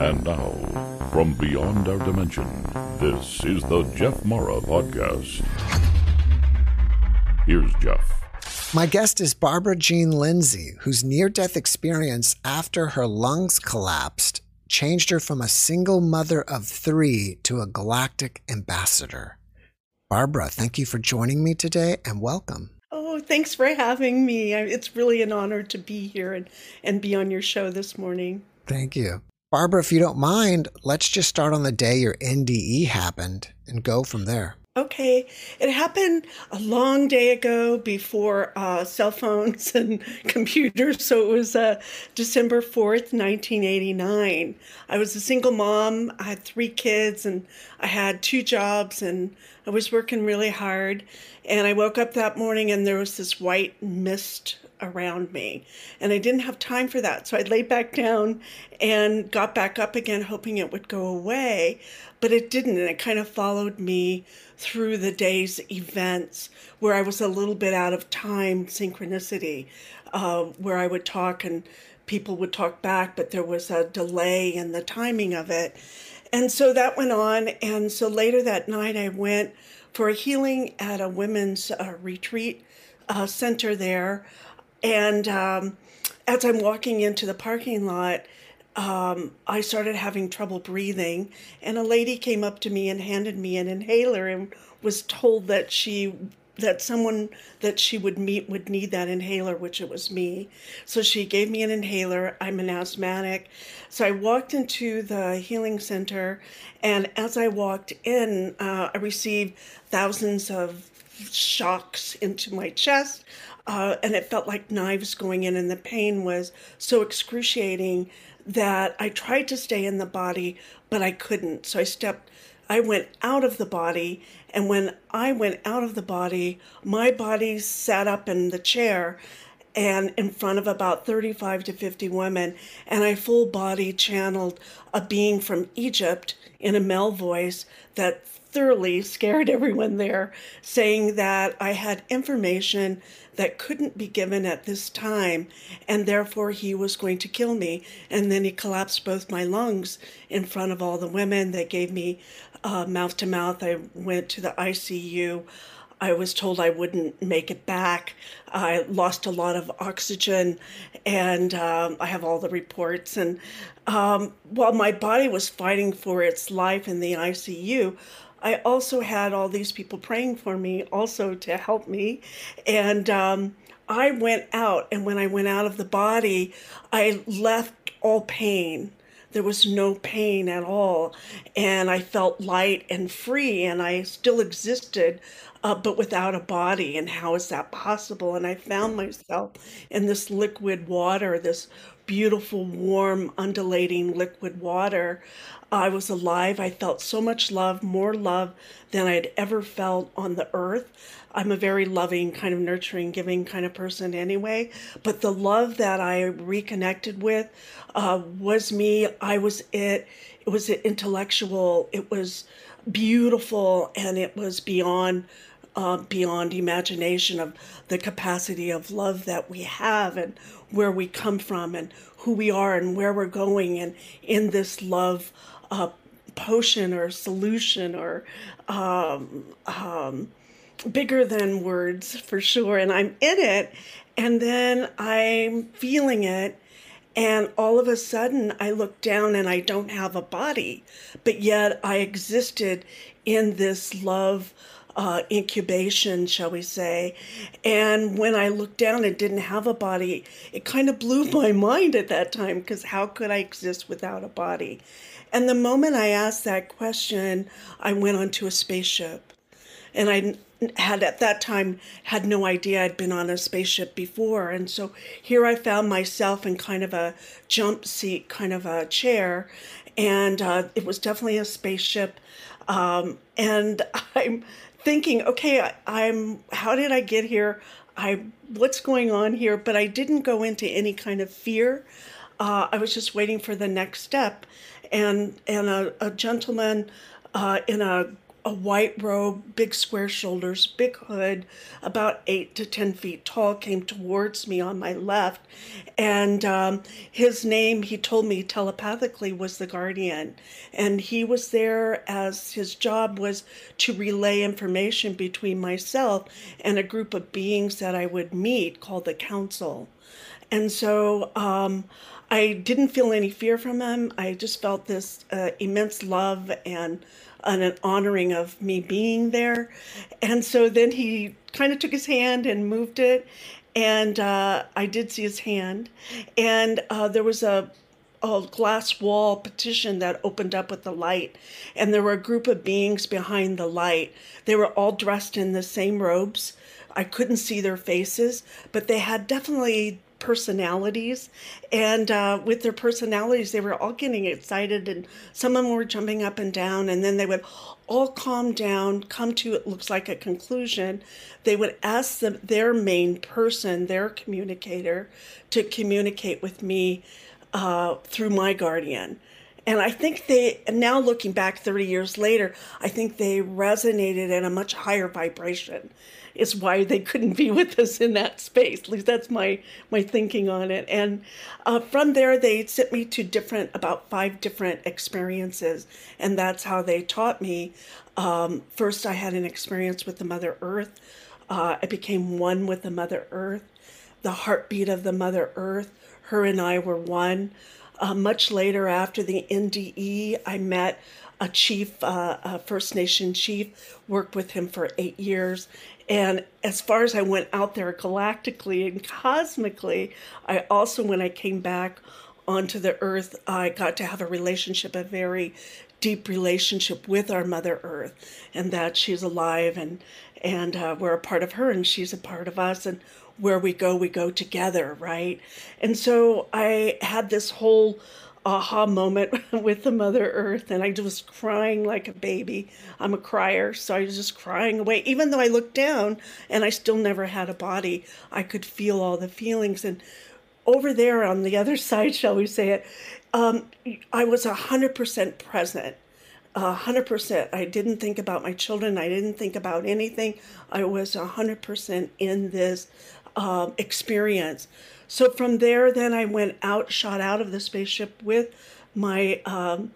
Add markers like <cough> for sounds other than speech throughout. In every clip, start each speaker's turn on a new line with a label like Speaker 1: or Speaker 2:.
Speaker 1: And now, from beyond our dimension, this is the Jeff Mara Podcast. Here's Jeff.
Speaker 2: My guest is Barbara Jean Lindsay, whose near death experience after her lungs collapsed changed her from a single mother of three to a galactic ambassador. Barbara, thank you for joining me today and welcome.
Speaker 3: Oh, thanks for having me. It's really an honor to be here and, and be on your show this morning.
Speaker 2: Thank you. Barbara, if you don't mind, let's just start on the day your NDE happened and go from there.
Speaker 3: Okay, it happened a long day ago before uh, cell phones <laughs> and computers. So it was uh, December 4th, 1989. I was a single mom. I had three kids and I had two jobs and I was working really hard. And I woke up that morning and there was this white mist around me. And I didn't have time for that. So I laid back down and got back up again, hoping it would go away. But it didn't. And it kind of followed me through the day's events where I was a little bit out of time synchronicity, uh, where I would talk and people would talk back, but there was a delay in the timing of it. And so that went on. And so later that night, I went for a healing at a women's uh, retreat uh, center there. And um, as I'm walking into the parking lot, um, I started having trouble breathing, and a lady came up to me and handed me an inhaler and was told that she that someone that she would meet would need that inhaler, which it was me. So she gave me an inhaler. I'm an asthmatic. So I walked into the healing center, and as I walked in, uh, I received thousands of shocks into my chest. Uh, and it felt like knives going in, and the pain was so excruciating that I tried to stay in the body, but I couldn't. So I stepped, I went out of the body. And when I went out of the body, my body sat up in the chair and in front of about 35 to 50 women. And I full body channeled a being from Egypt in a male voice that thoroughly scared <laughs> everyone there, saying that I had information that couldn't be given at this time, and therefore he was going to kill me. And then he collapsed both my lungs in front of all the women. They gave me uh, mouth to mouth. I went to the ICU. I was told I wouldn't make it back. I lost a lot of oxygen, and um, I have all the reports. And um, while my body was fighting for its life in the ICU, I also had all these people praying for me, also to help me. And um, I went out, and when I went out of the body, I left all pain. There was no pain at all. And I felt light and free, and I still existed, uh, but without a body. And how is that possible? And I found myself in this liquid water, this beautiful, warm, undulating liquid water. I was alive. I felt so much love, more love than I'd ever felt on the earth. I'm a very loving, kind of nurturing, giving kind of person anyway. But the love that I reconnected with uh, was me. I was it. It was intellectual. It was beautiful, and it was beyond. Uh, beyond imagination of the capacity of love that we have and where we come from and who we are and where we're going and in this love uh, potion or solution or um, um, bigger than words for sure. And I'm in it, and then I'm feeling it. And all of a sudden, I look down and I don't have a body, but yet I existed in this love uh, incubation, shall we say. And when I looked down and didn't have a body, it kind of blew my <laughs> mind at that time because how could I exist without a body? And the moment I asked that question, I went onto a spaceship. And I had at that time had no idea I'd been on a spaceship before. And so here I found myself in kind of a jump seat, kind of a chair. And uh, it was definitely a spaceship. Um, and <laughs> I'm thinking, okay, I, I'm, how did I get here? I, what's going on here? But I didn't go into any kind of fear. Uh, I was just waiting for the next step, and and a, a gentleman uh, in a a white robe, big square shoulders, big hood, about eight to 10 feet tall, came towards me on my left. And um, his name, he told me telepathically, was the guardian. And he was there as his job was to relay information between myself and a group of beings that I would meet called the council. And so um, I didn't feel any fear from him. I just felt this uh, immense love and an honoring of me being there. And so then he kind of took his hand and moved it. And uh, I did see his hand. And uh, there was a, a glass wall petition that opened up with the light. And there were a group of beings behind the light. They were all dressed in the same robes. I couldn't see their faces, but they had definitely personalities. And uh, with their personalities, they were all getting excited, and some of them were jumping up and down. And then they would all calm down, come to it looks like a conclusion. They would ask them, their main person, their communicator, to communicate with me uh, through my guardian. And I think they, now looking back 30 years later, I think they resonated in a much higher vibration is why they couldn't be with us in that space. At least that's my my thinking on it. And uh, from there, they sent me to different about five different experiences, and that's how they taught me. Um, first, I had an experience with the Mother Earth. Uh, I became one with the Mother Earth, the heartbeat of the Mother Earth. Her and I were one. Uh, much later, after the NDE, I met a chief, uh, a First Nation chief, worked with him for eight years, and as far as I went out there galactically and cosmically, I also, when I came back onto the earth, I got to have a relationship, a very deep relationship with our Mother Earth, and that she's alive and and uh, we're a part of her and she's a part of us and where we go we go together right? And so i had this whole aha moment <laughs> with the Mother Earth, and I was crying like a baby. I'm a crier, so I was just crying away. Even though I looked down and I still never had a body, I could feel all the feelings. And over there on the other <laughs> side, shall we say it, um, I was 100% present. A 100%. I didn't think about my children. I didn't think about anything. I was 100% in this uh, experience. So from there, then I went out, shot out of the spaceship with my um,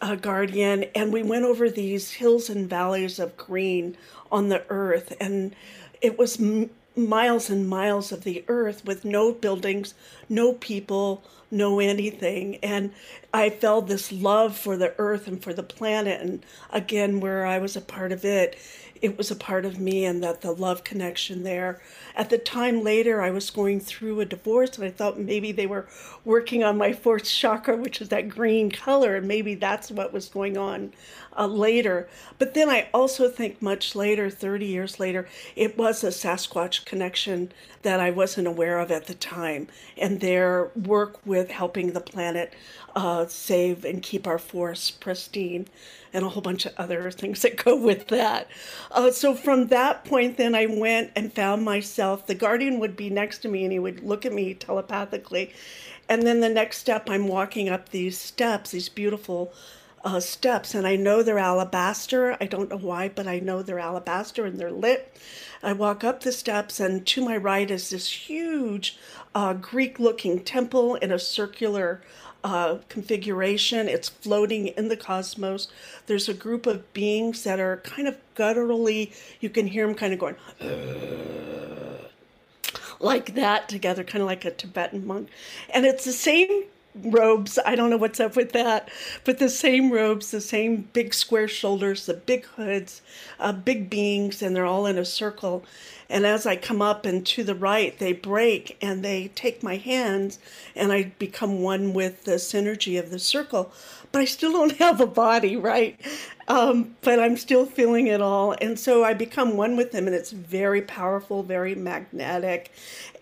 Speaker 3: uh, guardian, and we went over these hills and valleys of green on the earth. And it was m- miles and miles of the earth with no buildings, no people, no anything. And I felt this love for the earth and for the planet. And again, where I was a part of it, it was a part of me and that the love connection there. At the time later, I was going through a divorce and I thought maybe they were working on my fourth chakra, which is that green color, and maybe that's what was going on uh, later. But then I also think much later, 30 years later, it was a Sasquatch connection that I wasn't aware of at the time and their work with helping the planet uh, save and keep our forests pristine and a whole bunch of other <laughs> things that go with that. Uh, so from that point, then I went and found myself, the guardian would be next to me and he would look at me telepathically. And then the next step, I'm walking up these steps, these beautiful uh, steps, and I know they're alabaster. I don't know why, but I know they're alabaster and they're lit. I walk up the steps, and to my right is this huge uh, Greek looking temple in a circular uh, configuration. It's floating in the cosmos. There's a group of beings that are kind of gutturally, you can hear them kind of going like that together, kind of like a Tibetan monk. And it's the same robes. I don't know what's up with that, but the same robes, the same big square shoulders, the big hoods, uh, big beings, and they're all in a circle. And as I come up and to the right, they break and they take my hands, and I become one with the synergy of the circle. But I still don't <laughs> have a body, right? Um, but I'm still feeling it all. And so I become one with them, and it's very powerful, very magnetic.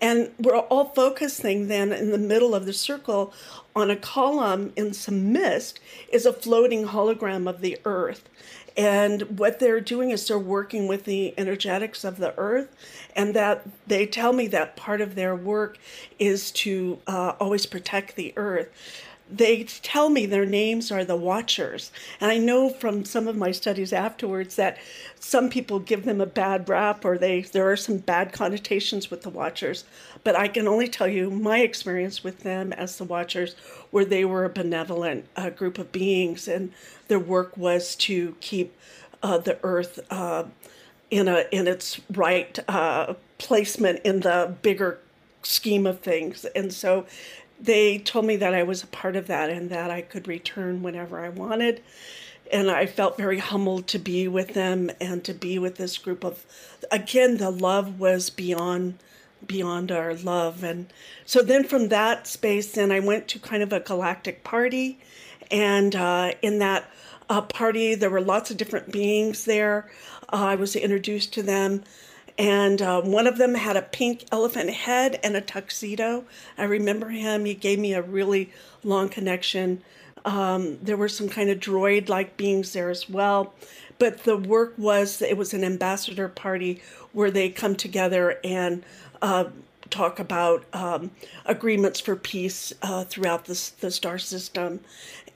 Speaker 3: And we're all focusing then in the middle of the circle on a column in some mist is a floating hologram of the earth. And what they're doing is they're working with the energetics of the earth, and that they tell me that part of their work is to uh, always protect the earth. They tell me their names are the Watchers. And I know from some of my studies afterwards that some people give them a bad rap or they there are some bad connotations with the Watchers. But I can only tell you my experience with them as the Watchers, where they were a benevolent uh, group of beings and their work was to keep uh, the earth uh, in a in its right uh, placement in the bigger scheme of things. And so they told me that I was a part of that and that I could return whenever I wanted. And I felt very humbled to be with them and to be with this group of again the love was beyond beyond our love. And so then from that space then I went to kind of a galactic party. And uh, in that uh, party there were lots of different beings there. Uh, I was introduced to them and uh, one of them had a pink elephant head and a tuxedo. I remember him. He gave me a really long connection. Um, there were some kind of droid like beings there as well. But the work was it was an ambassador party where they come together and uh, talk about um, agreements for peace uh, throughout the, the star system.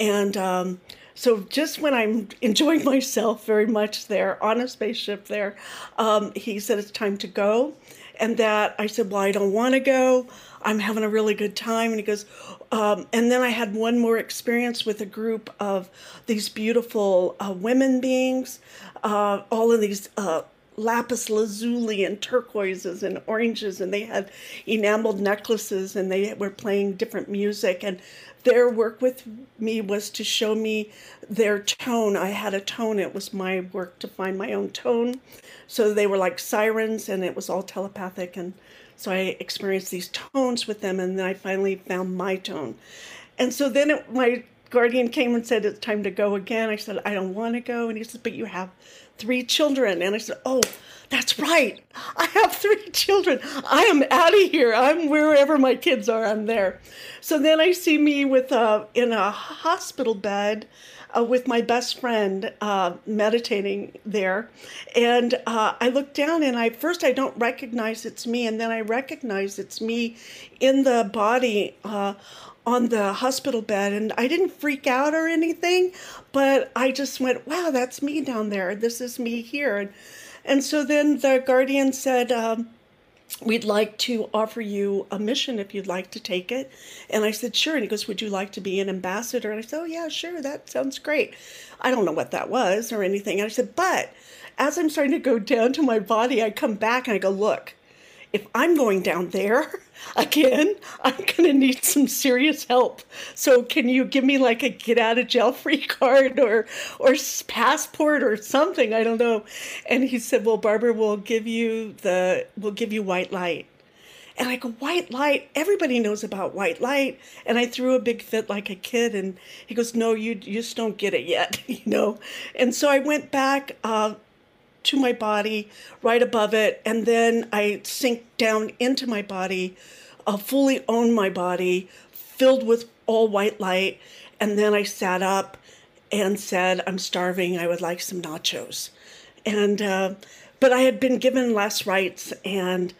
Speaker 3: And um, so just when I'm enjoying myself very much there on a spaceship there, um, he said it's time to go. And that I said, well, I don't want to go. I'm having a really good time. And he goes, um, and then I had one more experience with a group of these beautiful uh, women beings, uh, all of these uh, lapis lazuli and turquoises and oranges, and they had enameled necklaces and they were playing different music. And their work with me was to show me their tone. I had a tone. It was my work to find my own tone. So they were like sirens and it was all telepathic. And so I experienced these tones with them and then I finally found my tone. And so then it, my guardian came and said, It's time to go again. I said, I don't want to go. And he said, But you have three children. And I said, Oh, that's right. I have three children. I am out of here. I'm wherever my kids are, I'm there. So then I see me with a, in a hospital bed uh, with my best friend uh, meditating there. And uh, I look down and I first I don't recognize it's me, and then I recognize it's me in the body uh, on the hospital bed. And I didn't freak out or anything, but I just went, wow, that's me down there. This is me here. And, and so then the guardian said, um, we'd like to offer you a mission if you'd like to take it. And I said, sure. And he goes, would you like to be an ambassador? And I said, oh, yeah, sure. That sounds great. I don't know what that was or anything. And I said, but as I'm starting to go down to my body, I come back and I go, look, if I'm going down there again, I'm going to need some serious help. So can you give me like a get out of jail free <laughs> card or or passport or something? I don't know. And he said, "Well, Barbara, we'll give you the we'll give you white light." And I go, white light? Everybody knows about white light. And I threw a big fit like a kid. And he goes, no, you, you just don't get it yet, <laughs> you know? And so I went back uh, to my body, right above it, and then I sink down into my body, uh, fully own my body, filled with all white light, and then I sat up and said, "I'm starving. I would like some nachos," and uh, but I had been given last rites, and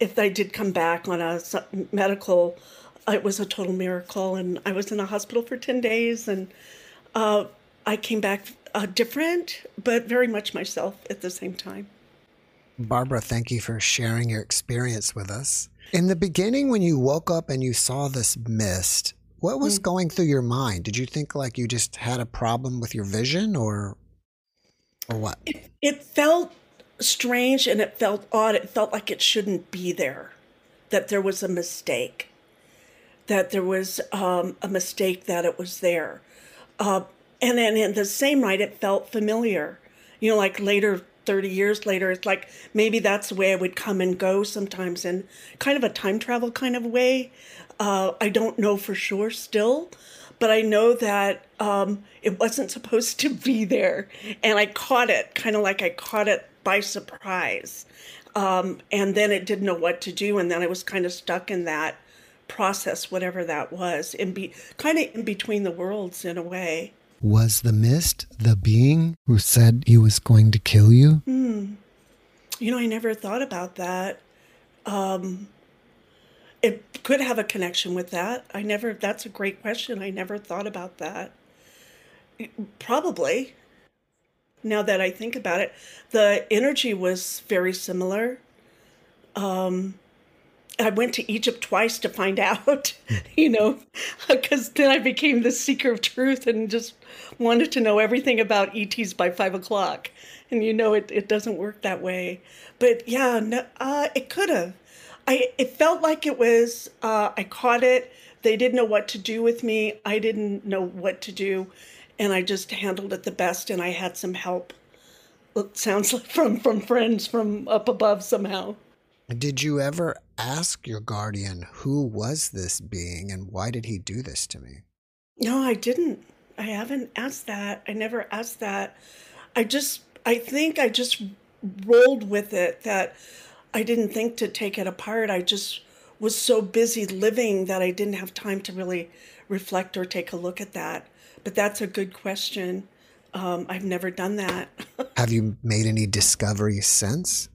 Speaker 3: if I did come back on a medical, it was a total miracle, and I was in a hospital for ten days, and uh, I came back uh, different, but very much myself at the same time.
Speaker 2: Barbara, thank you for sharing your experience with us. In the beginning, when you woke up and you saw this mist, what was mm going through your mind? Did you think like you just had a problem with your vision or or what?
Speaker 3: It, it felt strange and it felt odd. It felt like it shouldn't be there, that there was a mistake, that there was um, a mistake that it was there. Uh, and then in the same night, it felt familiar. You know, like later, 30 years later, it's like maybe that's the way I would come and go sometimes in kind of a time travel kind of way. Uh, I don't know for sure still, but I know that um, it wasn't supposed to be there. And I caught it kind of like I caught it by surprise. Um, and then it didn't know what to do. And then I was kind of stuck in that process, whatever that was, in be kind of in between the worlds in a way.
Speaker 2: Was the mist the being who said he was going to kill you?
Speaker 3: Hmm. You know, I never thought about that. Um, it could have a connection with that. I never, that's a great question. I never thought about that. Probably. Now that I think about it, the energy was very similar. Um, I went to Egypt twice to find out, <laughs> you know, because then I became the seeker of truth and just wanted to know everything about ETs by five o'clock. And you know, it, it doesn't work that way. But yeah, no, uh, it could have. I it felt like it was. Uh, I caught it. They didn't know what to do with me. I didn't know what to do, and I just handled it the best. And I had some help. It sounds <laughs> like from from friends from up above somehow.
Speaker 2: Did you ever ask your guardian who was this being and why did he do this to me?
Speaker 3: No, I didn't. I haven't asked that. I never asked that. I just I think I just rolled with it that I didn't think to take it apart. I just was so busy living that I didn't have time to really reflect or take a look at that. But that's a good question. Um, I've never done that. <laughs>
Speaker 2: have you made any discoveries since?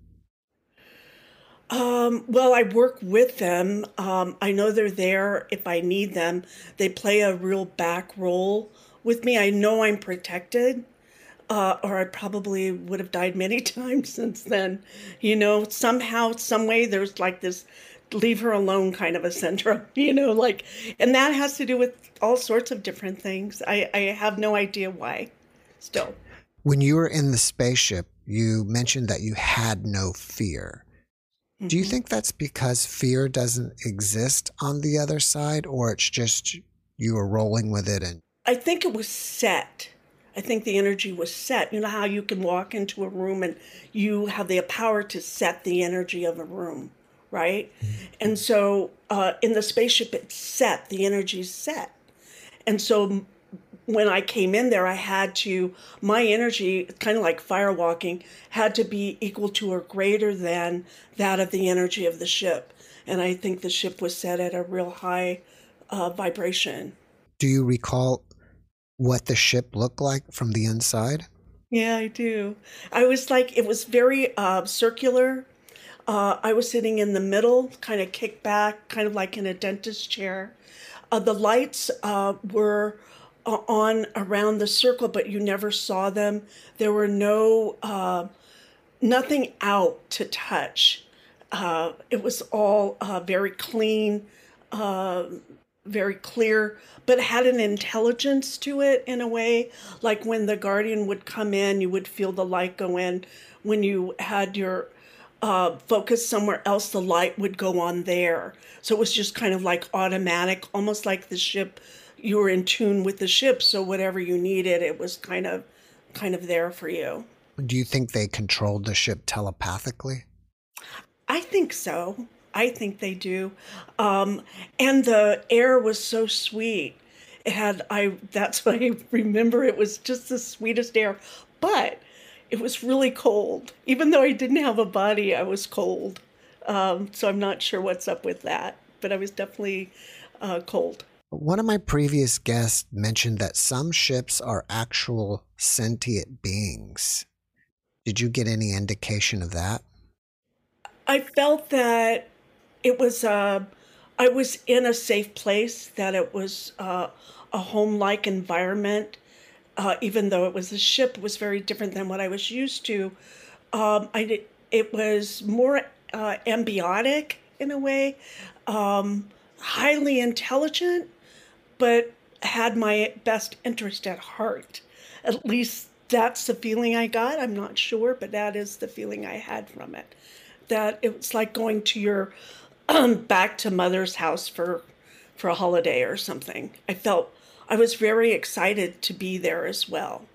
Speaker 3: Um, well, I work with them. Um, I know they're there if I need them. They play a real back role with me. I know I'm protected uh, or I probably would have died many <laughs> times since then. You know, somehow, some way, there's like this leave her alone kind of a syndrome, <laughs> you know, like, and that has to do with all sorts of different things. I, I have no idea why still.
Speaker 2: When you were in the spaceship, you mentioned that you had no fear. Mm-hmm. Do you mm-hmm. think that's because fear doesn't exist on the other side, or it's just you were rolling with it and
Speaker 3: I think it was set I think the energy was set. You know how you can walk into a room and you have the power to set the energy of a room, right? Mm-hmm. And so uh, in the spaceship, it's set, the energy's set. And so when I came in there, I had to, my energy, kind of like firewalking, had to be equal to or greater than that of the energy of the ship. And I think the ship was set at a real high uh, vibration.
Speaker 2: Do you recall what the ship looked like from the inside?
Speaker 3: Yeah, I do. I was like, it was very uh, circular. Uh, I was sitting in the middle, kind of kicked back, kind of like in a dentist chair. Uh, the lights uh, were on around the circle, but you never saw them. There were no, uh, nothing out to touch. it was all very clean, very clear, but had an intelligence to it in a way. Like when the guardian would come in, you would feel the light go in. When you had your uh, focus somewhere else, the light would go on there. So it was just kind of like automatic, almost like the ship. You were in tune with the ship, so whatever you needed, it was kind of, kind of there for you.
Speaker 2: Do you think they controlled the ship telepathically?
Speaker 3: I think so. I think they do. Um, and the air was so sweet. It had I that's <laughs> what I remember. It was just the sweetest air. But it was really cold. Even though I didn't have a body, I was cold. Um, so I'm not sure what's up with that. But I was definitely uh, cold.
Speaker 2: One of my previous guests mentioned that some ships are actual sentient beings. Did you get any indication of that?
Speaker 3: I felt that it was uh, I was in a safe place. That it was uh, a home-like environment, uh, even though it was a ship. Was very different than what I was used to. Um, I it was more uh, ambiotic in a way, um, highly intelligent, but had my best interest at heart. At least that's the feeling I got. I'm not sure, but that is the feeling I had from it. That it was like going to your um, back to mother's house for for a holiday or something. I felt I was very excited to be there as well.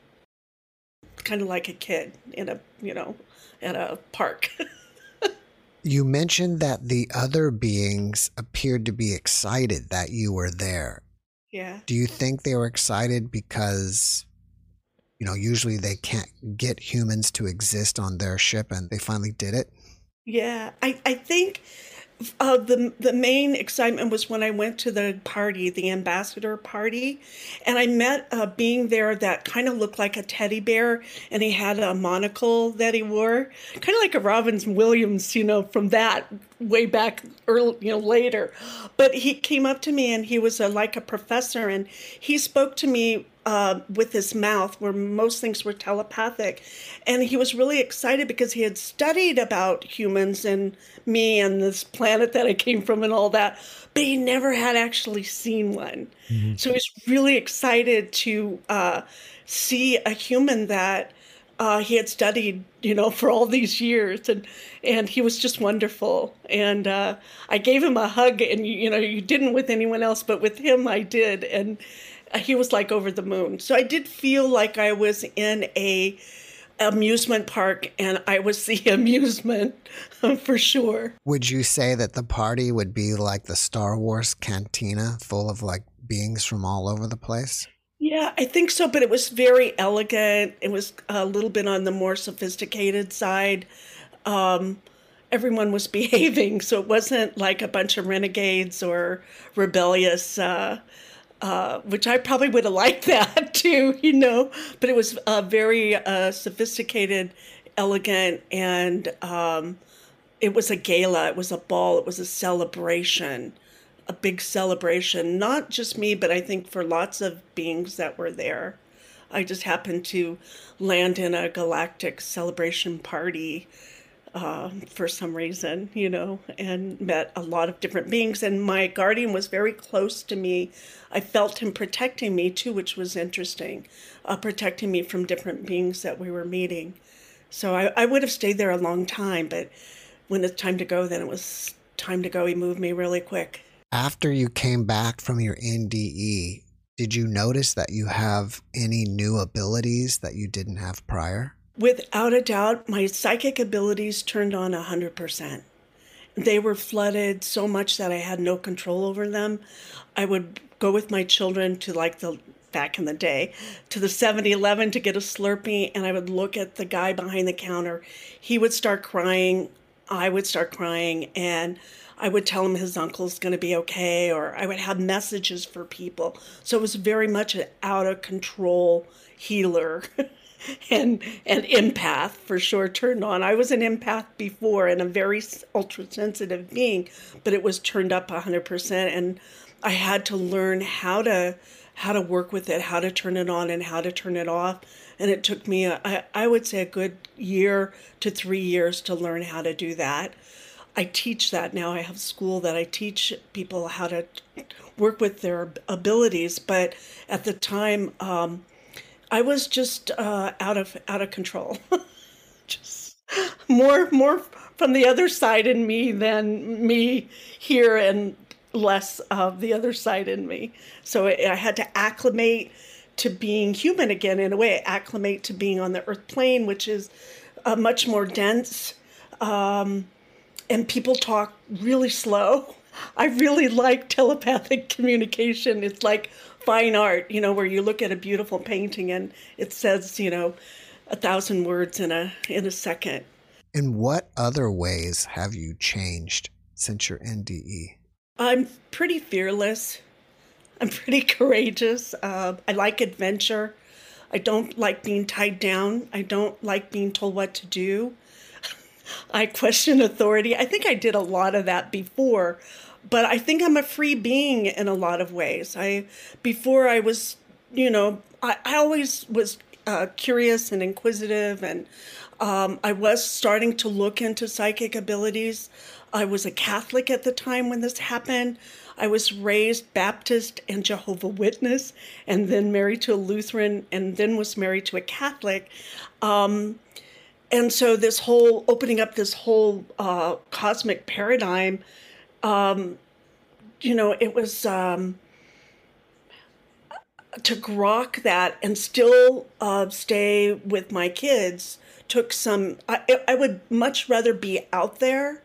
Speaker 3: Kind of like a kid in a, you know, at a park. <laughs>
Speaker 2: you mentioned that the other beings appeared to be excited that you were there.
Speaker 3: Yeah.
Speaker 2: Do you think they were excited because you know, usually they can't get humans to exist on their ship and they finally did it?
Speaker 3: Yeah. I I think uh, the the main excitement was when I went to the party, the ambassador party, and I met a being there that kind of looked like a teddy bear, and he had a monocle that he wore, kind of like a Robin Williams, you know, from that way back early, you know, later. But he came up to me and he was a, like a professor and he spoke to me uh, with his mouth, where most things were telepathic. And he was really excited because he had studied about humans and me and this planet that I came from and all that, but he never had actually seen one. Mm-hmm. So he was really excited to uh, see a human that uh, he had studied, you know, for all these years, and and he was just wonderful. And uh, I gave him a hug, and you know, you didn't with anyone else, but with him, I did, and he was like over the moon. So I did feel like I was in a amusement park, and I was the <laughs> amusement for sure.
Speaker 2: Would you say that the party would be like the Star Wars cantina, full of like beings from all over the place?
Speaker 3: Yeah, I think so, but it was very elegant. It was a little bit on the more sophisticated side. Um, everyone was <laughs> behaving, so it wasn't like a bunch of renegades or rebellious. Uh, uh, which I probably would have liked <laughs> that too, you know. But it was uh, very uh, sophisticated, elegant, and um, it was a gala. It was a ball. It was a celebration a big celebration, not just me, but I think for lots of beings that were there. I just happened to land in a galactic celebration party uh, for some reason, you know, and met a lot of different beings. And my guardian was very close to me. I felt him protecting me too, which was interesting, uh, protecting me from different beings that we were meeting. So I, I would have stayed there a long time, but when it's time to go, then it was time to go. He moved me really quick
Speaker 2: after you came back from your NDE, did you notice that you have any new abilities that you didn't have prior?
Speaker 3: Without a doubt, my psychic abilities turned on 100%. They were flooded so much that I had no control over them. I would go with my children to like the back in the day to the 7-Eleven to get a Slurpee and I would look at the guy behind the counter. He would start crying, I would start crying and I would tell him his uncle's going to be okay, or I would have messages for people. So it was very much an out of control healer. <laughs> and and empath for sure turned on. I was an empath before and a very ultra sensitive being, but it was turned up 100% and I had to learn how to how to work with it, how to turn it on and how to turn it off. And it took me a, I, I would say a good year to 3 years to learn how to do that. I teach that now. I have school that I teach people how to work with their abilities. But at the time, um, I was just uh, out of out of control. <laughs> just more more from the other side in me than me here, and less of the other side in me. So I had to acclimate to being human again in a way. Acclimate to being on the earth plane, which is uh, much more dense. Um, and people talk really slow. <laughs> I really like telepathic communication. It's like fine art, you know, where you look at a beautiful painting and it says, you know, a thousand words in a in a second.
Speaker 2: In what other ways have you changed since your NDE?
Speaker 3: I'm pretty fearless. I'm pretty <laughs> courageous. Uh, I like adventure. I don't like being tied down. I don't like being told what to do. <laughs> I question authority. I think I did a lot of that before, but I think I'm a free being in a lot of ways. I before I was, you know, I, I always was uh, curious and inquisitive, and um, I was starting to look into psychic abilities. I was a Catholic at the time when this happened. I was raised Baptist and Jehovah Witness, and then married to a Lutheran, and then was married to a Catholic. Um, and so this whole opening up this whole uh, cosmic paradigm um, you know it was um, to grok that and still uh, stay with my kids took some I, I would much rather be out there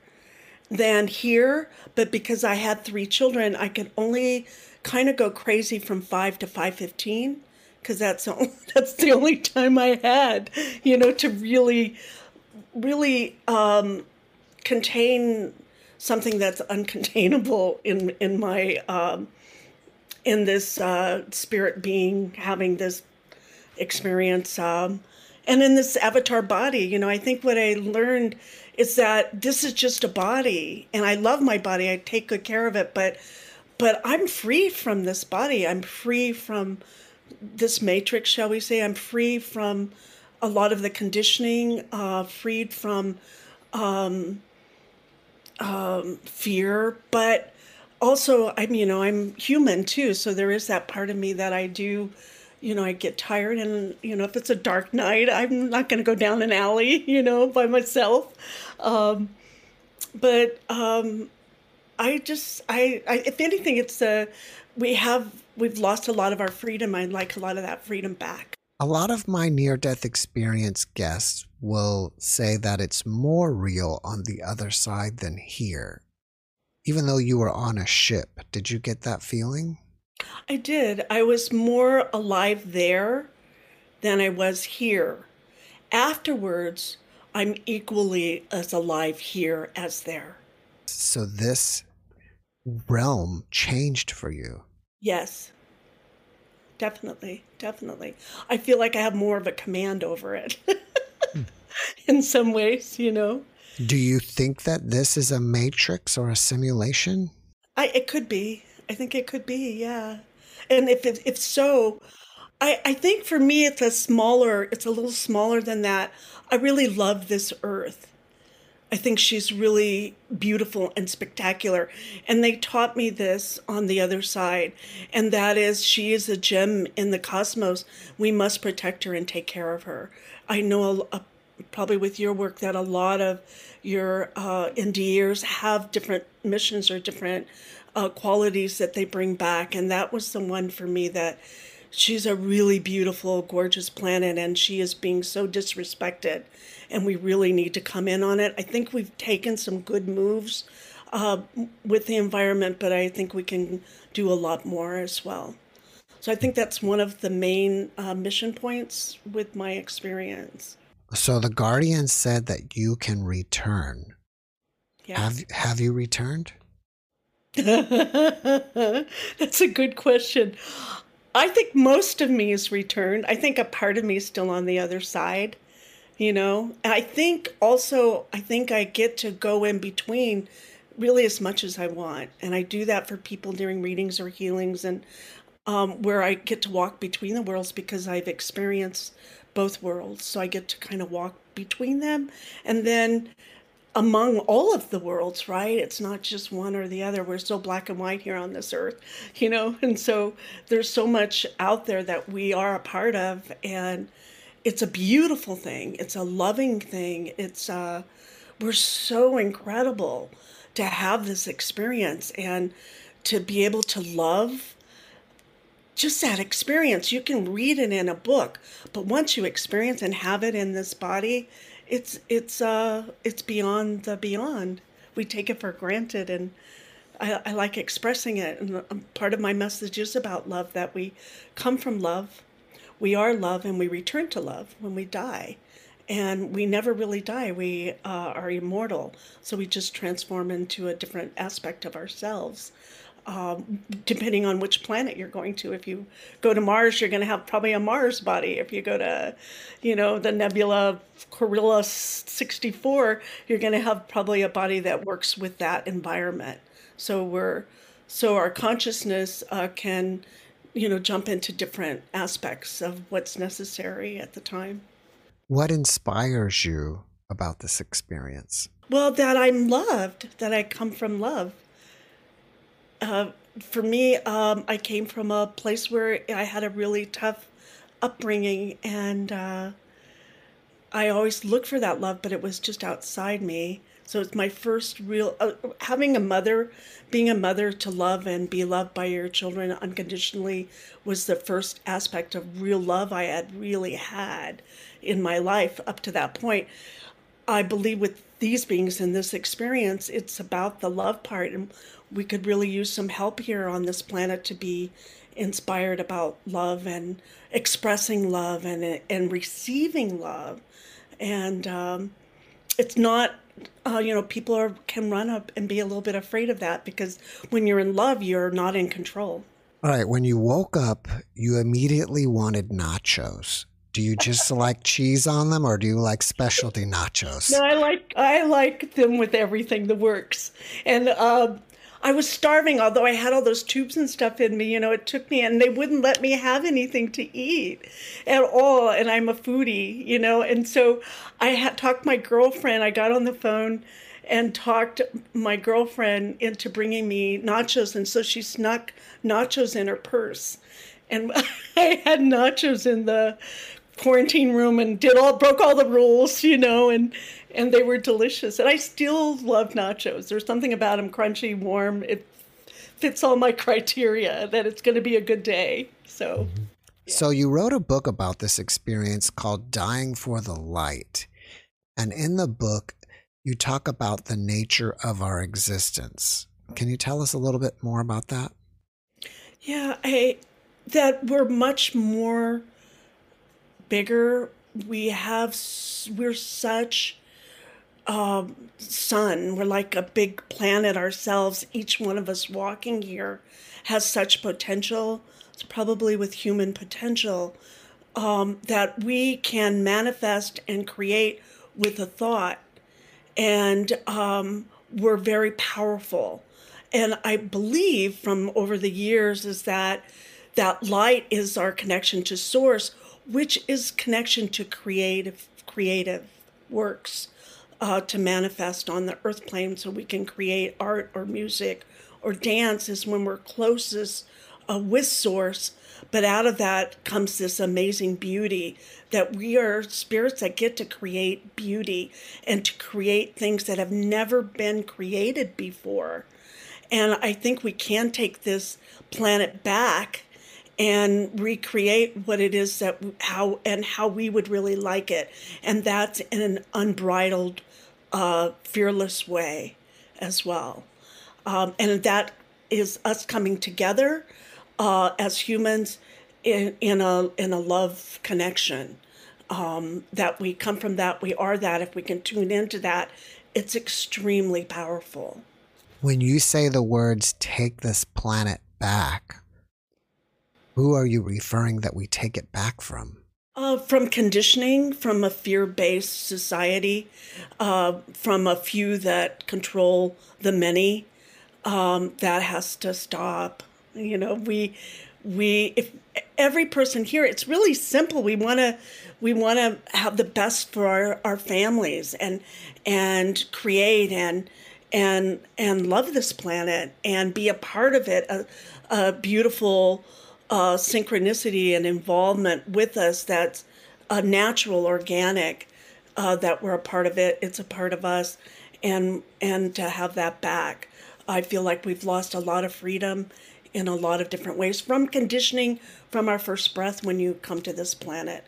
Speaker 3: than here but because i had three children i could only kind of go crazy from 5 to 515 because that's the, <laughs> that's the only time I had, you know, to really, really um, contain something that's uncontainable in in my um, in this uh, spirit being having this experience. Um, and in this avatar body, you know, I think what I learned is that this is just a body and I love my body. I take good care of it, but but I'm free from this body. I'm free from this matrix, shall we say. I'm free from a lot of the conditioning, uh, freed from um, um, fear, but also I'm, you know, I'm human too. So there is that part of me that I do you know, I get tired and, you know, if it's a dark night, I'm not going to go down an alley, <laughs> you know, by myself. Um, but um, I just, I, I, if anything, it's a, we have, we've lost a lot of our freedom. I'd like a lot of that freedom back.
Speaker 2: A lot of my near death experience guests will say that it's more real on the other side than here. Even though you were on a ship, did you get that feeling?
Speaker 3: I did. I was more alive there than I was here. Afterwards, I'm equally as alive here as there.
Speaker 2: So this realm changed for you.
Speaker 3: Yes. Definitely. Definitely. I feel like I have more of a command over it <laughs> in some ways, you know.
Speaker 2: Do you think that this is a matrix or a simulation?
Speaker 3: I it could be. I think it could be, yeah. And if if so, I I think for me it's a smaller, it's a little smaller than that. I really love this earth. I think she's really beautiful and spectacular. And they taught me this on the other side. And that is, she is a gem in the cosmos. We must protect her and take care of her. I know, a, a, probably with your work, that a lot of your uh, NDErs have different missions or different uh, qualities that they bring back. And that was the one for me that she's a really beautiful, gorgeous planet and she is being so disrespected. And we really need to come in on it. I think we've taken some good moves uh, with the environment, but I think we can do a lot more as well. So I think that's one of the main uh, mission points with my experience.
Speaker 2: So the Guardian said that you can return. Yeah. Have have you returned? <laughs>
Speaker 3: That's a good question. I think most of me is returned. I think a part of me is still on the other side, you know. And I think also, I think I get to go in between really as much as I want. And I do that for people during readings or healings and um, where I get to walk between the worlds because I've experienced both worlds. So I get to kind of walk between them. And then among all of the worlds, right? It's not just one or the other. We're so black and white here on this earth, <laughs> you know? And so there's so much out there that we are a part of. And it's a beautiful thing. It's a loving thing. It's, uh, we're so incredible to have this experience and to be able to love just that experience. You can read it in a book, but once you experience and have it in this body, it's it's uh it's beyond the beyond. We take it for granted, and I, I like expressing it. And um, part of my message is about love. That we come from love, we are love, and we return to love when we die. And we never really die. We uh, are immortal. So we just transform into a different aspect of ourselves um, depending on which planet you're going to. If you go to Mars, you're going to have probably a Mars body. If you go to, you know, the nebula Corilla 64, you're going to have probably a body that works with that environment. So we're, so our consciousness uh, can, you know, jump into different aspects of what's necessary at the time.
Speaker 2: What inspires you about this experience?
Speaker 3: Well, that I'm loved, that I come from love uh, for me, um, I came from a place where I had a really tough upbringing, and uh, I always looked for that love, but it was just outside me. So it's my first real uh, having a mother, being a mother to love and be loved by your children unconditionally was the first aspect of real love I had really had in my life up to that point. I believe with these beings in this experience, it's about the love part and we could really use some help here on this planet to be inspired about love and expressing love and and receiving love. And um, it's not uh, you know people are can run up and be a little bit afraid of that because when you're in love you're not in control.
Speaker 2: All right when you woke up you immediately wanted nachos Do you just like cheese on them, or do you like specialty nachos?
Speaker 3: No, I like I like them with everything, the works. And uh, I was starving, although I had all those tubes and stuff in me. You know, it took me, and they wouldn't let me have anything to eat at all. And I'm a foodie, you know, and so I had talked my girlfriend. I got on the phone and talked my girlfriend into bringing me nachos, and so she snuck nachos in her purse. And <laughs> I had nachos in the quarantine room and did all broke all the rules, you know, and and they were delicious. And I still love nachos. There's something about them crunchy, warm. It fits all my <laughs> criteria that it's going to be a good day. So
Speaker 2: mm-hmm. yeah. So you wrote a book about this experience called Dying for the Light. And in the book, you talk about the nature of our existence. Can you tell us a little bit more about that?
Speaker 3: Yeah, I that we're much more bigger. We have, we're such um, sun. We're like a big planet ourselves. Each one of us walking here has such potential. It's probably with human potential um, that we can manifest and create with a thought. And um, we're very powerful. And I believe from over the years is that that light is our connection to source which is connection to creative creative works uh, to manifest on the earth plane so we can create art or music or dance is when we're closest uh, with source. But out of that comes this amazing beauty that we are spirits that get to create beauty and to create things that have never been created before. And i think we can take this planet back and recreate what it is that how and how we would really like it. And that's in an unbridled uh, fearless way as well. Um, and that is us coming together uh, as humans in, in a in a love connection. Um, that we come from that we are that. If we can tune into that it's extremely powerful.
Speaker 2: When you say the words take this planet back who are you referring that we take it back from?
Speaker 3: Uh, from conditioning, from a fear based society, uh, from a few that control the many. Um, that has to stop. You know, we, we, if every person here, it's really simple. We want to, we want to have the best for our, our families and, and create and, and, and love this planet and be a part of it, a, a beautiful, uh, synchronicity and involvement with us that's uh, natural, organic, uh, that we're a part of it. It's a part of us, and and to have that back, I feel like we've lost a lot of freedom in a lot of different ways from conditioning from our first breath when you come to this planet.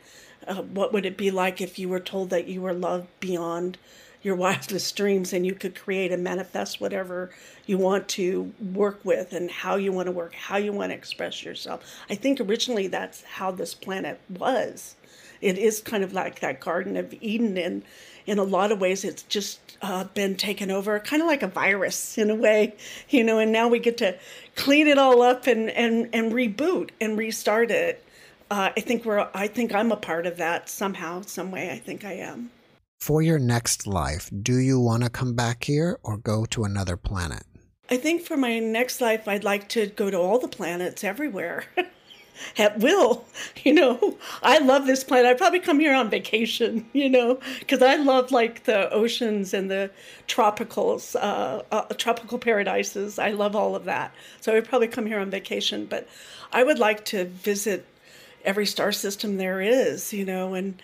Speaker 3: Uh, what would it be like if you were told that you were loved beyond your wildest dreams and you could create and manifest whatever you want to work with and how you want to work, how you want to express yourself. I think originally that's how this planet was. It is kind of like that Garden of Eden, and in a lot of ways, it's just uh, been taken over, kind of like a virus in a way, <laughs> you know. And now we get to clean it all up and and and reboot and restart it. Uh, I think we're. I think I'm a part of that somehow, some way. I think I am.
Speaker 2: For your next life, do you want to come back here or go to another planet?
Speaker 3: I think for my next life, I'd like to go to all the planets everywhere. <laughs> At will, <laughs> you know. I love this planet. I'd probably come here on vacation, <laughs> you know, because I love like the oceans and the tropicals, uh, uh, tropical paradises. I love all of that. So I'd probably come here on vacation. But I would like to visit every star system there is, you know, and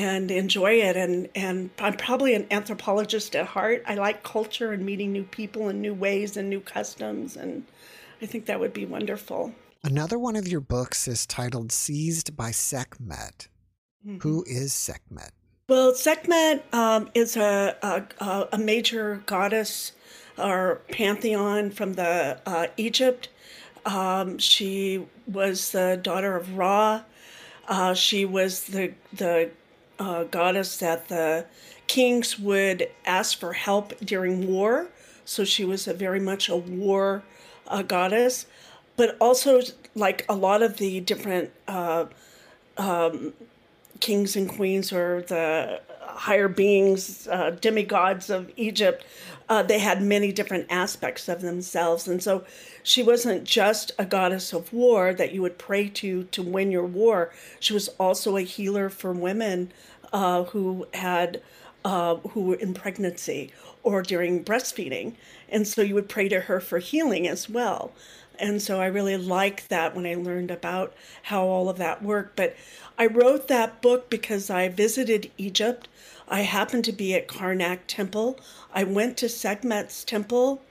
Speaker 3: and enjoy it. And, and I'm probably an anthropologist at heart. I like culture and meeting new people and new ways and new customs. And I think that would be wonderful.
Speaker 2: Another one of your books is titled Seized by Sekhmet. Mm-hmm. Who is Sekhmet?
Speaker 3: Well, Sekhmet um, is a, a, a, major goddess or pantheon from the uh, Egypt. Um, she was the daughter of Ra. Uh, she was the the uh, goddess that the kings would ask for help during war. So she was a very much a war uh, goddess, but also like a lot of the different uh, um, kings and queens or the higher beings, uh, demigods of Egypt, uh, they had many different aspects of themselves. And so she wasn't just a goddess of war that you would pray to to win your war. She was also a healer for women uh, who had uh, who were in pregnancy or during breastfeeding, and so you would pray to her for healing as well. And so I really liked that when I learned about how all of that worked. But I wrote that book because I visited Egypt. I happened to be at Karnak Temple. I went to Sekhmet's temple.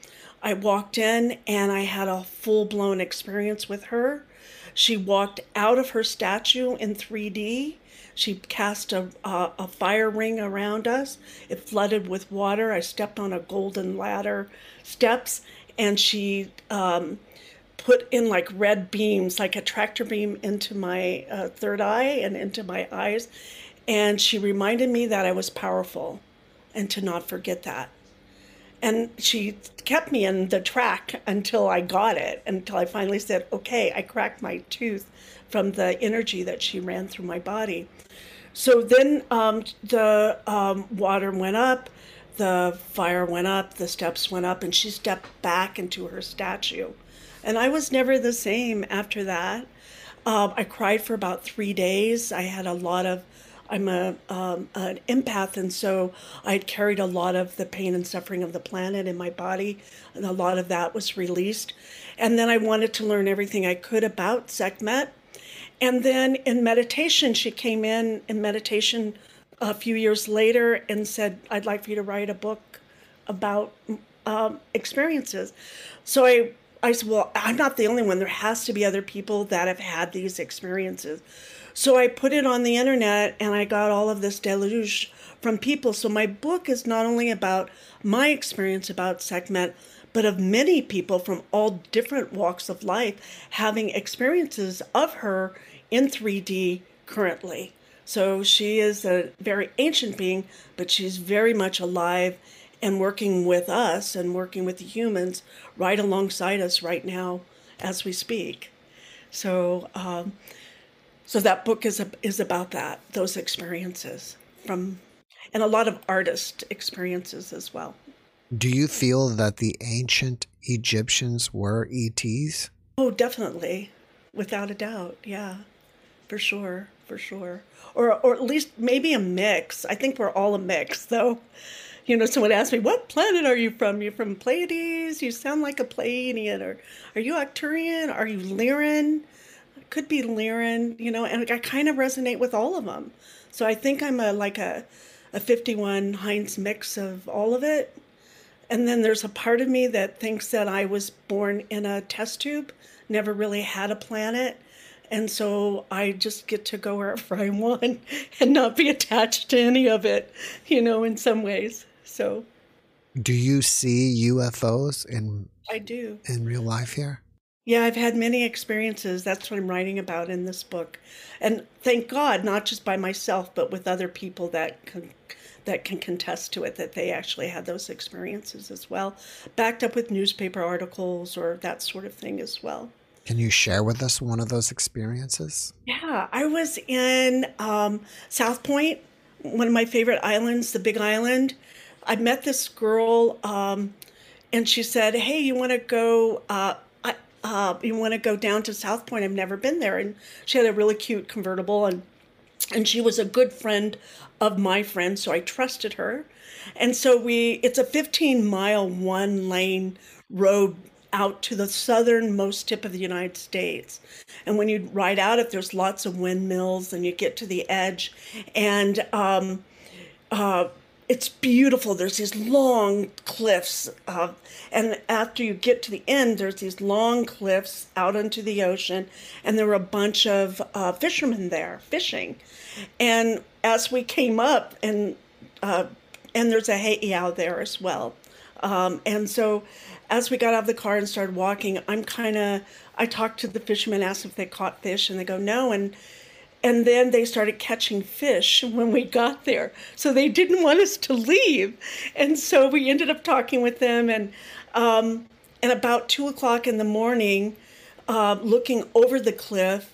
Speaker 3: I walked in and I had a full blown experience with her. She walked out of her statue in 3D. She cast a, a, a, fire ring around us. It flooded with water. I stepped on a golden ladder steps and she um, put in like red beams, like a tractor beam, into my uh, third eye and into my eyes. And she reminded me that I was powerful and to not forget that. And she kept me in the track until I got it, until I finally said, okay, I cracked my tooth from the energy that she ran through my body. So then um, the um, water went up, the fire went up, the steps went up, and she stepped back into her statue. And I was never the same after that. Um, I cried for about three days. I had a lot of, I'm a um, an empath, and so I had carried a lot of the pain and suffering of the planet in my body, and a lot of that was released. And then I wanted to learn everything I could about Sekhmet. And then in meditation, she came in in meditation a few years later and said, I'd like for you to write a book about um, experiences. So I I said, Well, I'm not the only one. There has to be other people that have had these experiences. So I put it on the internet and I got all of this deluge from people. So my book is not only about my experience about Sekhmet, but of many people from all different walks of life having experiences of her in 3D currently. So she is a very ancient being, but she's very much alive and working with us and working with the humans right alongside us right now as we speak. So, um, so that book is a, is about that those experiences from, and a lot of artist experiences as well.
Speaker 2: Do you feel that the ancient Egyptians were ETs?
Speaker 3: Oh, definitely, without a doubt. Yeah, for sure, for sure. Or, or at least maybe a mix. I think we're all a mix, <laughs> though you know, someone asked me, "What planet are you from? You're from Pleiades? You sound like a Pleiadian, or are you Arcturian? Are you Lyran? Could be Lyran, you know." And I kind of resonate with all of them. So I think I'm a like a a 51 Heinz mix of all of it. And then there's a part of me that thinks that I was born in a test tube, never really had a planet. And so I just get to go wherever I want <laughs> and not be attached to any of it, you know, in some ways. So,
Speaker 2: do you see UFOs in
Speaker 3: I do
Speaker 2: in real life here?
Speaker 3: Yeah, I've had many experiences. That's what I'm writing about in this book. And thank God, not just by myself, but with other people that can that can contest to it that they actually had those experiences as well, backed up with newspaper articles or that sort of thing as well.
Speaker 2: Can you share with us one of those experiences?
Speaker 3: Yeah, I was in um, South Point, one of my favorite islands, the Big Island, I met this girl, um, and she said, "Hey, you want to go? Uh, uh, you want to go down to South Point? I've never been there." And she had a really cute convertible, and and she was a good friend of my friend, so I trusted her. And so we, it's a 15 mile, one lane road out to the southernmost tip of the United States. And when you ride out it, there's lots of windmills, and you get to the edge, and um, uh, it's beautiful. There's these long cliffs, uh, and after you get to the end, there's these long cliffs out into the ocean, and there were a bunch of uh, fishermen there fishing. And as we came up, and uh, and there's a heiau there as well, um, and so as we got out of the car and started walking, I'm kind of I talked to the fishermen, asked if they caught fish, and they go no, and and then they started catching fish when we got there. So they didn't want us to leave. And so we ended up talking with them. And, um, and about two o'clock in the morning, uh, looking over the cliff,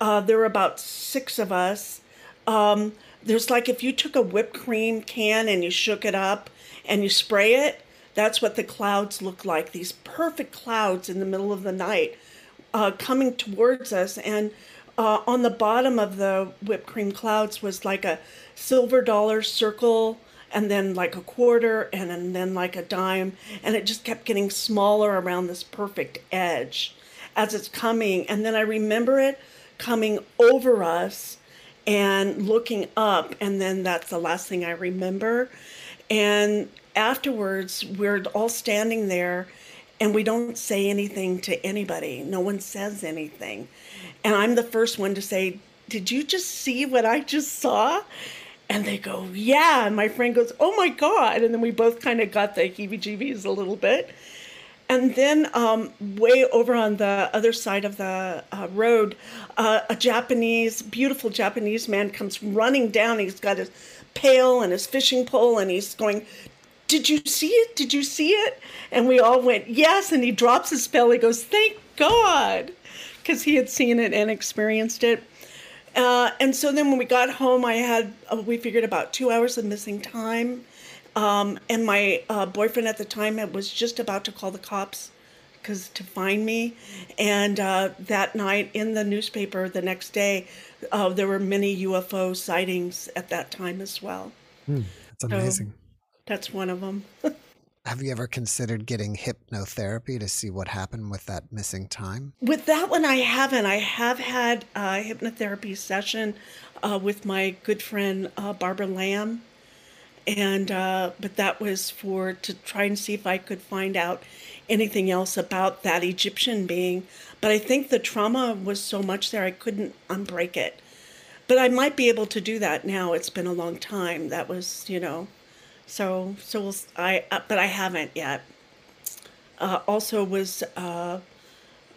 Speaker 3: uh, there were about six of us. um, there's like if you took a whipped cream can and you shook it up and you spray it, that's what the clouds look like. These perfect clouds in the middle of the night uh, coming towards us. And uh, on the bottom of the whipped cream clouds was like a silver dollar circle and then like a quarter and, and then like a dime. And it just kept getting smaller around this perfect edge as it's coming. And then I remember it coming over us and looking up. And then that's the last thing I remember. And afterwards, we're all standing there and we don't say anything to anybody. No one says anything. And I'm the first one to say, Did you just see what I just saw? And they go, Yeah. And my friend goes, Oh my God. And then we both kind of got the heebie jeebies a little bit. And then, um, way over on the other side of the uh, road, uh, a Japanese, beautiful Japanese man comes running down. He's got his pail and his fishing pole, and he's going, Did you see it? Did you see it? And we all went, Yes. And he drops his pail. He goes, Thank God, because he had seen it and experienced it. Uh, and so then when we got home, I had, uh, we figured about two hours of missing time um, and my uh, boyfriend at the time was just about to call the cops because to find me. And uh, that night in the newspaper the next day, uh, there were many UFO sightings at that time as well.
Speaker 2: Hmm, that's amazing. So
Speaker 3: that's one of them. <laughs>
Speaker 2: Have you ever considered getting hypnotherapy to see what happened with that missing time?
Speaker 3: With that one, I haven't. I have had a hypnotherapy session uh, with my good friend uh, Barbara Lamb and uh, but that was for to try and see if I could find out anything else about that Egyptian being. But I think the trauma was so much there I couldn't unbreak it. But I might be able to do that now. It's been a long time. That was you know, so so we'll, I uh, but I haven't yet. Uh, also was uh,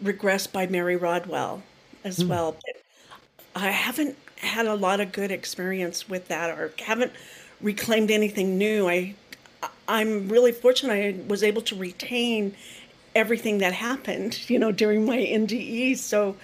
Speaker 3: regressed by Mary Rodwell as mm. well. But I haven't had a lot of good experience with that or haven't reclaimed anything new. I I'm really fortunate I was able to retain everything that happened, you know, during my NDE. So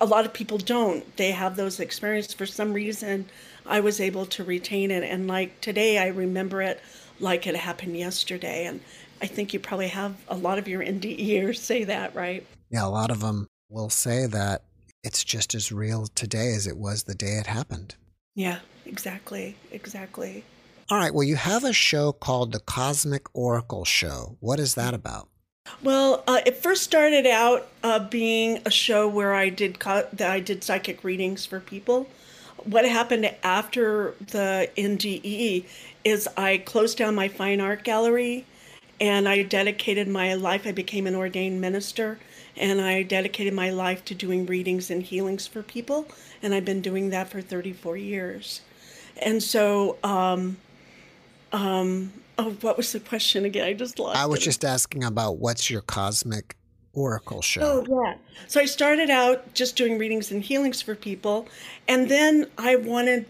Speaker 3: a lot of people don't. They have those experiences for some reason. I was able to retain it and like today I remember it like it happened yesterday and I think you probably have a lot of your NDEers say that, right?
Speaker 2: Yeah, a lot of them will say that it's just as real today as it was the day it happened.
Speaker 3: Yeah, exactly. Exactly.
Speaker 2: All right. Well, you have a show called the Cosmic Oracle Show. What is that about?
Speaker 3: Well, uh, it first started out uh, being a show where I did co- I did psychic readings for people. What happened after the NDE is I closed down my fine art gallery, and I dedicated my life. I became an ordained minister, and I dedicated my life to doing readings and healings for people. And I've been doing that for 34 years. And so um, um, oh, what was the question again? I just lost.
Speaker 2: I was
Speaker 3: it.
Speaker 2: just asking about what's your cosmic oracle show.
Speaker 3: Oh yeah. So I started out just doing readings and healings for people, and then I wanted,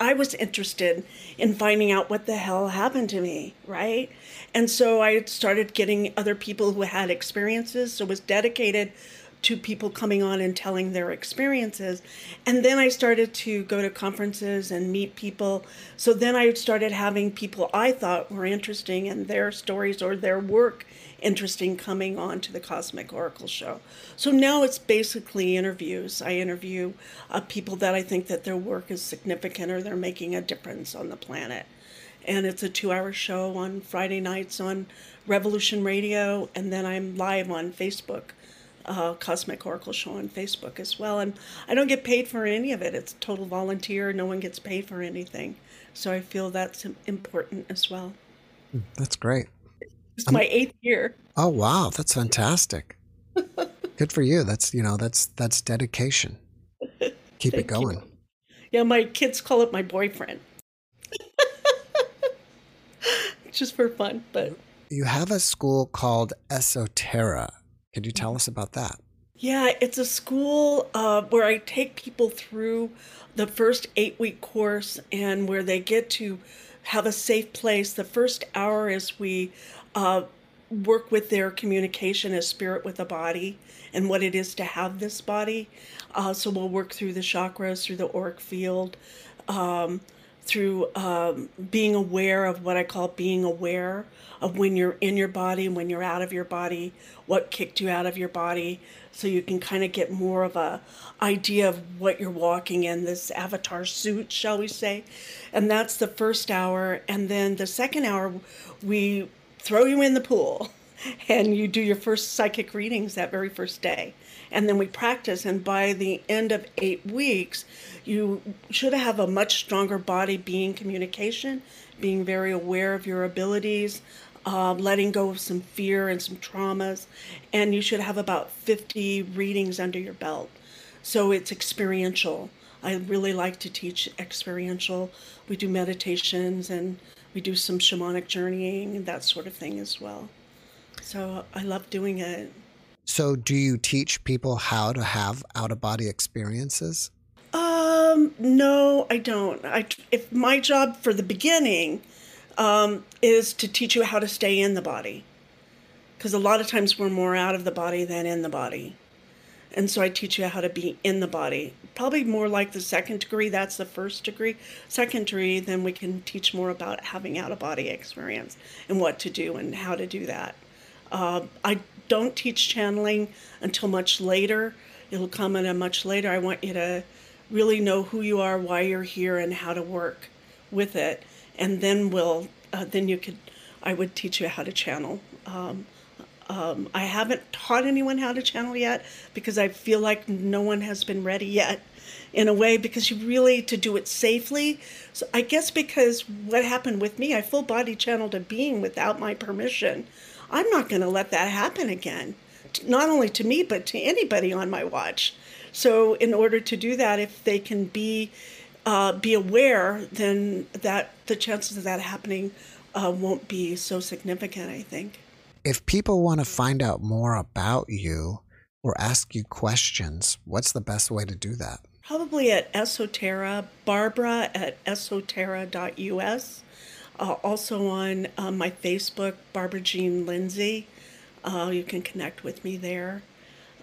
Speaker 3: I was interested in finding out what the hell happened to me, right? And so I started getting other people who had experiences. So was dedicated to people coming on and telling their experiences. And then I started to go to conferences and meet people. So then I started having people I thought were interesting and their stories or their work interesting coming on to the Cosmic Oracle show. So now it's basically interviews. I interview uh, people that I think that their work is significant or they're making a difference on the planet. And it's a two hour show on Friday nights on Revolution Radio, and then I'm live on Facebook uh, Cosmic Oracle show on Facebook as well. And I don't get paid for any of it. It's total volunteer. No one gets paid for anything. So I feel that's important as well.
Speaker 2: Hmm, that's great.
Speaker 3: It's my eighth year.
Speaker 2: Oh wow, that's fantastic. Good for you. That's you know that's that's dedication. <laughs> Keep it going. You.
Speaker 3: Yeah, my kids call it my boyfriend. <laughs> Just for fun, but
Speaker 2: you have a school called Esotera. Could you tell us about that?
Speaker 3: Yeah, it's a school uh, where I take people through the first eight week course and where they get to have a safe place. The first hour is we uh, work with their communication as spirit with a body and what it is to have this body. Uh, so we'll work through the chakras, through the auric field, um, through um, being aware of what I call being aware of when you're in your body and when you're out of your body, what kicked you out of your body, so you can kind of get more of a idea of what you're walking in this avatar suit, shall we say. And that's the first hour, and then the second hour we throw you in the pool <laughs> and you do your first psychic readings that very first day. And then we practice, and by the end of eight weeks, you should have a much stronger body being communication, being very aware of your abilities, uh, letting go of some fear and some traumas, and you should have about 50 readings under your belt. So it's experiential. I really like to teach experiential. We do meditations and we do some shamanic journeying and that sort of thing as well. So I love doing it.
Speaker 2: So, do you teach people how to have out of body experiences?
Speaker 3: Um, no, I don't. I if my job for the beginning um, is to teach you how to stay in the body, because a lot of times we're more out of the body than in the body, and so I teach you how to be in the body. Probably more like the second degree. That's the first degree. Second degree, then we can teach more about having out of body experience and what to do and how to do that. Uh, I don't teach channeling until much later. It'll come at a much later. I want you to really know who you are, why you're here, and how to work with it. And then we'll, uh, then you could, I would teach you how to channel. Um, um, I haven't taught anyone how to channel yet because I feel like no one has been ready yet in a way because you really to do it safely. So I guess because what happened with me, I full body channeled a being without my permission. I'm not going to let that happen again, not only to me, but to anybody on my watch. So, in order to do that, if they can be uh, be aware, then that the chances of that happening uh, won't be so significant. I think.
Speaker 2: If people want to find out more about you or ask you questions, what's the best way to do that?
Speaker 3: Probably at Esotera, Barbara at esotera.us. Uh, also on uh, my Facebook, Barbara Jean Lindsay. Uh, you can connect with me there.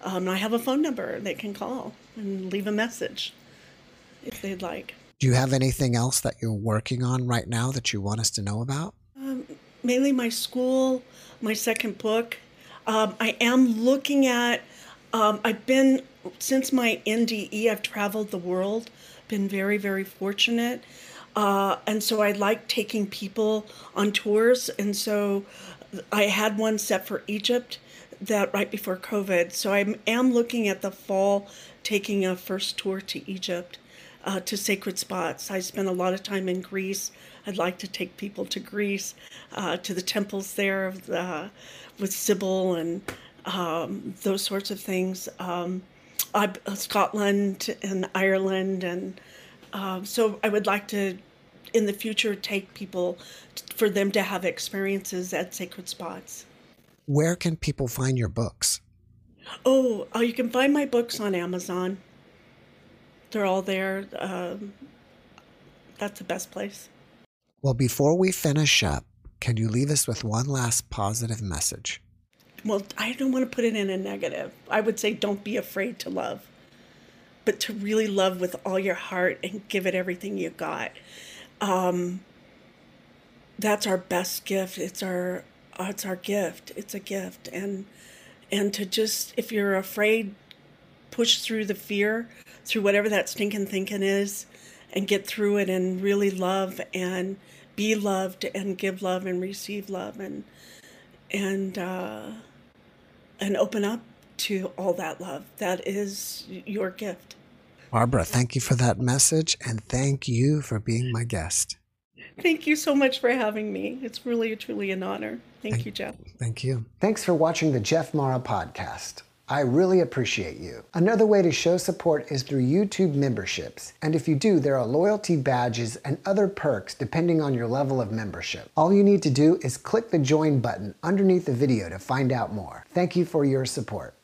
Speaker 3: Um, I have a phone number they can call and leave a message if they'd like.
Speaker 2: Do you have anything else that you're working on right now that you want us to know about?
Speaker 3: Um, mainly my school, my second book. Um, I am looking at, um, I've been, since my NDE, I've traveled the world, been very, very fortunate. Uh, and so I like taking people on tours. And so I had one set for Egypt that right before COVID. So I am looking at the fall taking a first tour to Egypt uh, to sacred spots. I spent a lot of time in Greece. I'd like to take people to Greece, uh, to the temples there uh, with Sybil and um, those sorts of things. Um, I, Scotland and Ireland and um, so I would like to in the future take people for them to have experiences at sacred spots.
Speaker 2: Where can people find your books?
Speaker 3: Oh, uh, you can find my books on Amazon. They're all there. Um, that's the best place.
Speaker 2: Well, before we finish up, can you leave us with one last positive message?
Speaker 3: Well, I don't want to put it in a negative. I would say don't be afraid to love, but to really love with all your heart and give it everything you got um, that's our best gift. It's our it's our gift. It's a gift, and and to just if you're afraid, push through the fear, through whatever that stinking thinking is, and get through it, and really love and be loved, and give love and receive love, and and uh, and open up to all that love. That is your gift.
Speaker 2: Barbara, thank you for that message and thank you for being my guest.
Speaker 3: Thank you so much for having me. It's really, truly an honor. Thank, thank you, Jeff.
Speaker 2: Thank you. Thanks for watching the Jeff Mara podcast. I really appreciate you. Another way to show support is through YouTube memberships. And if you do, there are loyalty badges and other perks depending on your level of membership. All you need to do is click the join button underneath the video to find out more. Thank you for your support.